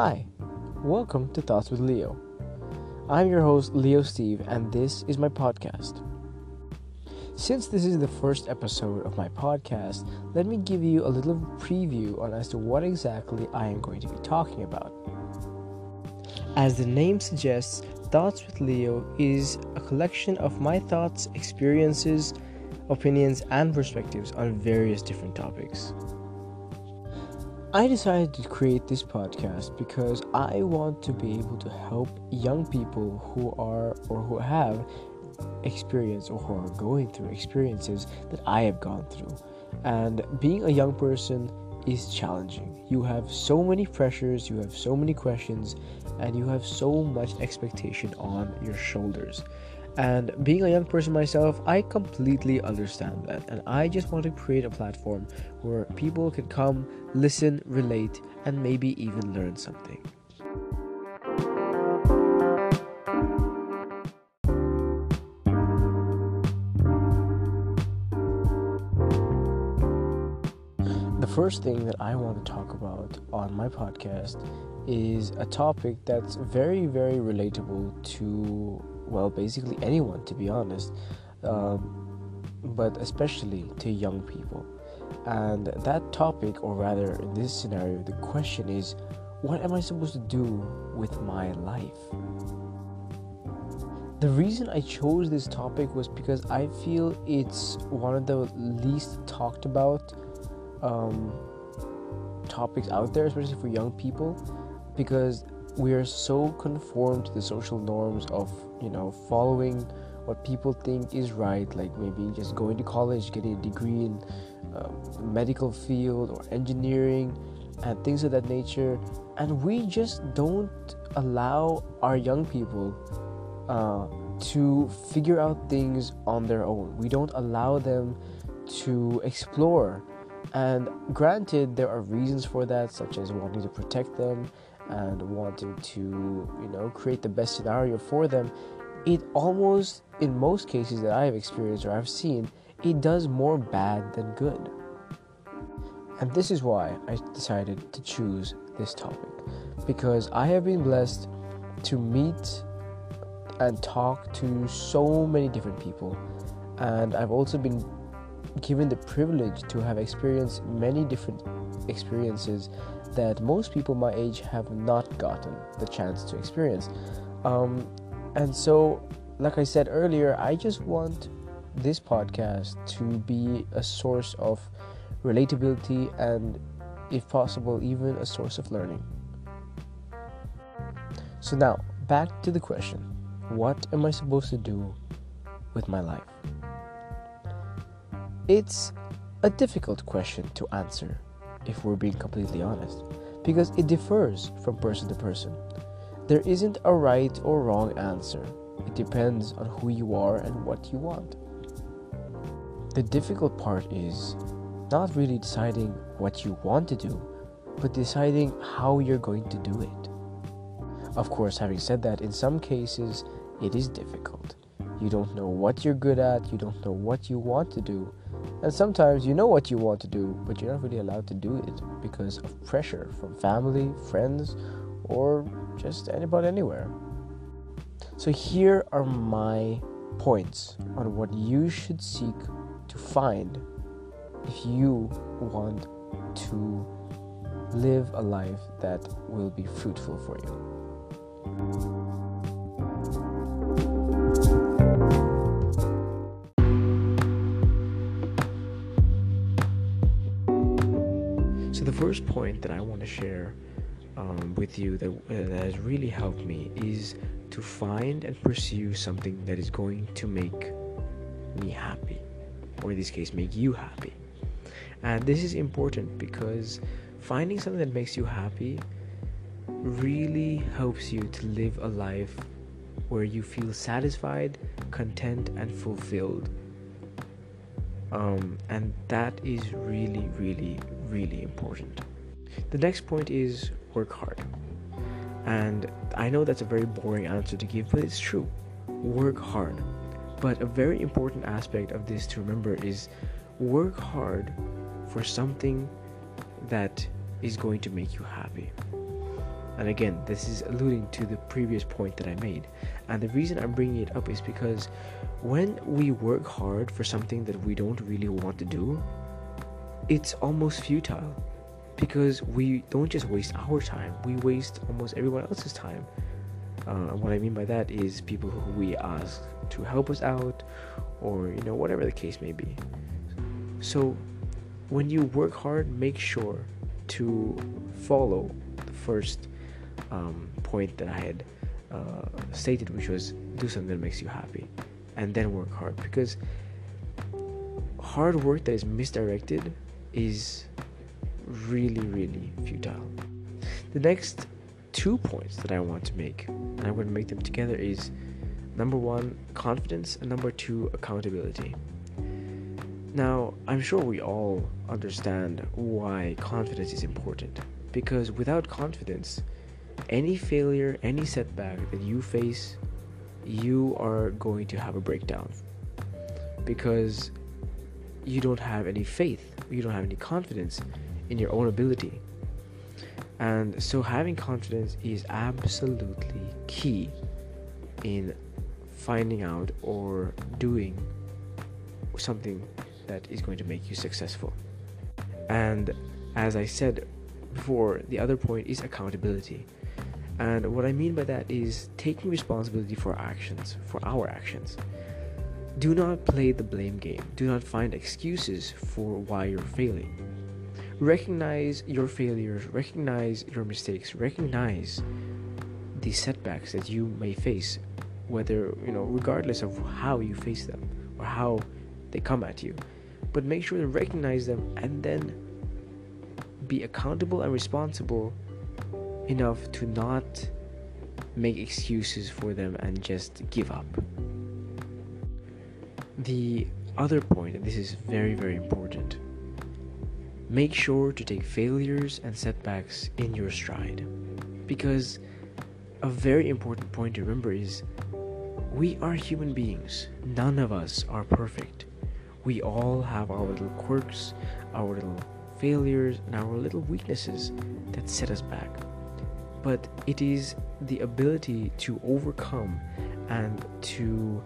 Hi, welcome to Thoughts with Leo. I'm your host, Leo Steve, and this is my podcast. Since this is the first episode of my podcast, let me give you a little preview on as to what exactly I am going to be talking about. As the name suggests, Thoughts with Leo is a collection of my thoughts, experiences, opinions, and perspectives on various different topics. I decided to create this podcast because I want to be able to help young people who are or who have experience or who are going through experiences that I have gone through. And being a young person is challenging. You have so many pressures, you have so many questions, and you have so much expectation on your shoulders. And being a young person myself, I completely understand that. And I just want to create a platform where people can come, listen, relate, and maybe even learn something. The first thing that I want to talk about on my podcast is a topic that's very, very relatable to well, basically anyone, to be honest, um, but especially to young people. And that topic, or rather, in this scenario, the question is what am I supposed to do with my life? The reason I chose this topic was because I feel it's one of the least talked about um, topics out there, especially for young people, because we are so conformed to the social norms of you know following what people think is right like maybe just going to college getting a degree in uh, medical field or engineering and things of that nature. And we just don't allow our young people uh, to figure out things on their own. We don't allow them to explore. And granted there are reasons for that such as wanting to protect them and wanting to you know create the best scenario for them it almost in most cases that i have experienced or i've seen it does more bad than good. And this is why i decided to choose this topic because i have been blessed to meet and talk to so many different people and i've also been given the privilege to have experienced many different experiences that most people my age have not gotten the chance to experience. Um, and so, like I said earlier, I just want this podcast to be a source of relatability and, if possible, even a source of learning. So, now back to the question what am I supposed to do with my life? It's a difficult question to answer if we're being completely honest, because it differs from person to person. There isn't a right or wrong answer, it depends on who you are and what you want. The difficult part is not really deciding what you want to do, but deciding how you're going to do it. Of course, having said that, in some cases it is difficult. You don't know what you're good at, you don't know what you want to do, and sometimes you know what you want to do, but you're not really allowed to do it because of pressure from family, friends, or just anybody anywhere. So, here are my points on what you should seek to find if you want to live a life that will be fruitful for you. First point that I want to share um, with you that, uh, that has really helped me is to find and pursue something that is going to make me happy, or in this case, make you happy. And this is important because finding something that makes you happy really helps you to live a life where you feel satisfied, content, and fulfilled. Um, and that is really, really, really important. The next point is work hard. And I know that's a very boring answer to give, but it's true. Work hard. But a very important aspect of this to remember is work hard for something that is going to make you happy. And again, this is alluding to the previous point that I made. And the reason I'm bringing it up is because when we work hard for something that we don't really want to do, it's almost futile because we don't just waste our time, we waste almost everyone else's time. Uh, what I mean by that is people who we ask to help us out, or you know, whatever the case may be. So, when you work hard, make sure to follow the first um, point that I had uh, stated, which was do something that makes you happy, and then work hard. Because hard work that is misdirected is really, really futile. The next two points that I want to make, and I'm going to make them together, is number one, confidence, and number two, accountability. Now, I'm sure we all understand why confidence is important because without confidence, any failure, any setback that you face, you are going to have a breakdown because you don't have any faith, you don't have any confidence in your own ability. And so, having confidence is absolutely key in finding out or doing something that is going to make you successful. And as I said before, the other point is accountability. And what I mean by that is taking responsibility for actions, for our actions. Do not play the blame game. Do not find excuses for why you're failing recognize your failures, recognize your mistakes, recognize the setbacks that you may face, whether, you know, regardless of how you face them or how they come at you. But make sure to recognize them and then be accountable and responsible enough to not make excuses for them and just give up. The other point, and this is very, very important Make sure to take failures and setbacks in your stride. Because a very important point to remember is we are human beings. None of us are perfect. We all have our little quirks, our little failures, and our little weaknesses that set us back. But it is the ability to overcome and to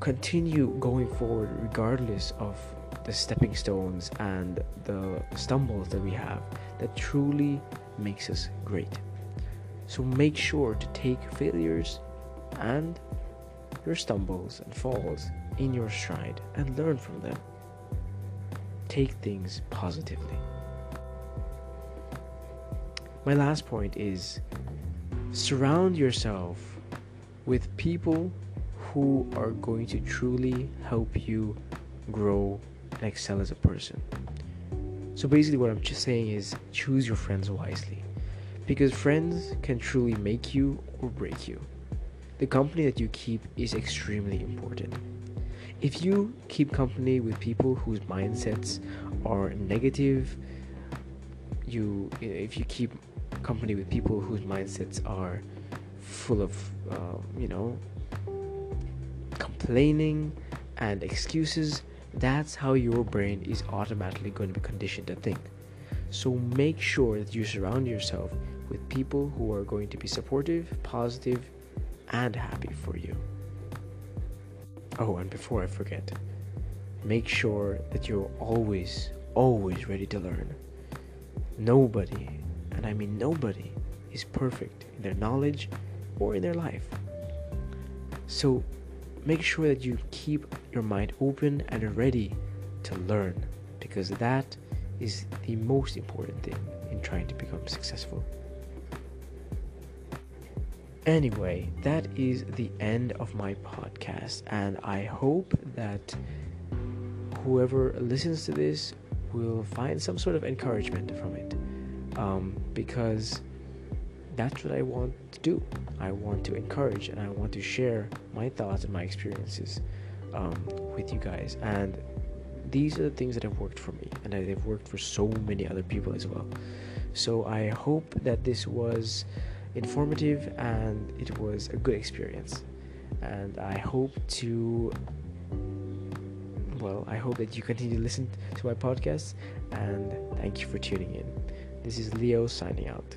continue going forward regardless of the stepping stones and the stumbles that we have that truly makes us great. So make sure to take failures and your stumbles and falls in your stride and learn from them. Take things positively. My last point is surround yourself with people who are going to truly help you grow and excel as a person. So basically, what I'm just saying is choose your friends wisely because friends can truly make you or break you. The company that you keep is extremely important. If you keep company with people whose mindsets are negative, you if you keep company with people whose mindsets are full of uh, you know complaining and excuses that's how your brain is automatically going to be conditioned to think. So make sure that you surround yourself with people who are going to be supportive, positive, and happy for you. Oh, and before I forget, make sure that you're always, always ready to learn. Nobody, and I mean nobody, is perfect in their knowledge or in their life. So make sure that you keep your mind open and ready to learn because that is the most important thing in trying to become successful. Anyway, that is the end of my podcast, and I hope that whoever listens to this will find some sort of encouragement from it um, because that's what I want to do. I want to encourage and I want to share my thoughts and my experiences um, with you guys. And these are the things that have worked for me and they've worked for so many other people as well. So I hope that this was informative and it was a good experience. And I hope to, well, I hope that you continue to listen to my podcast and thank you for tuning in. This is Leo signing out.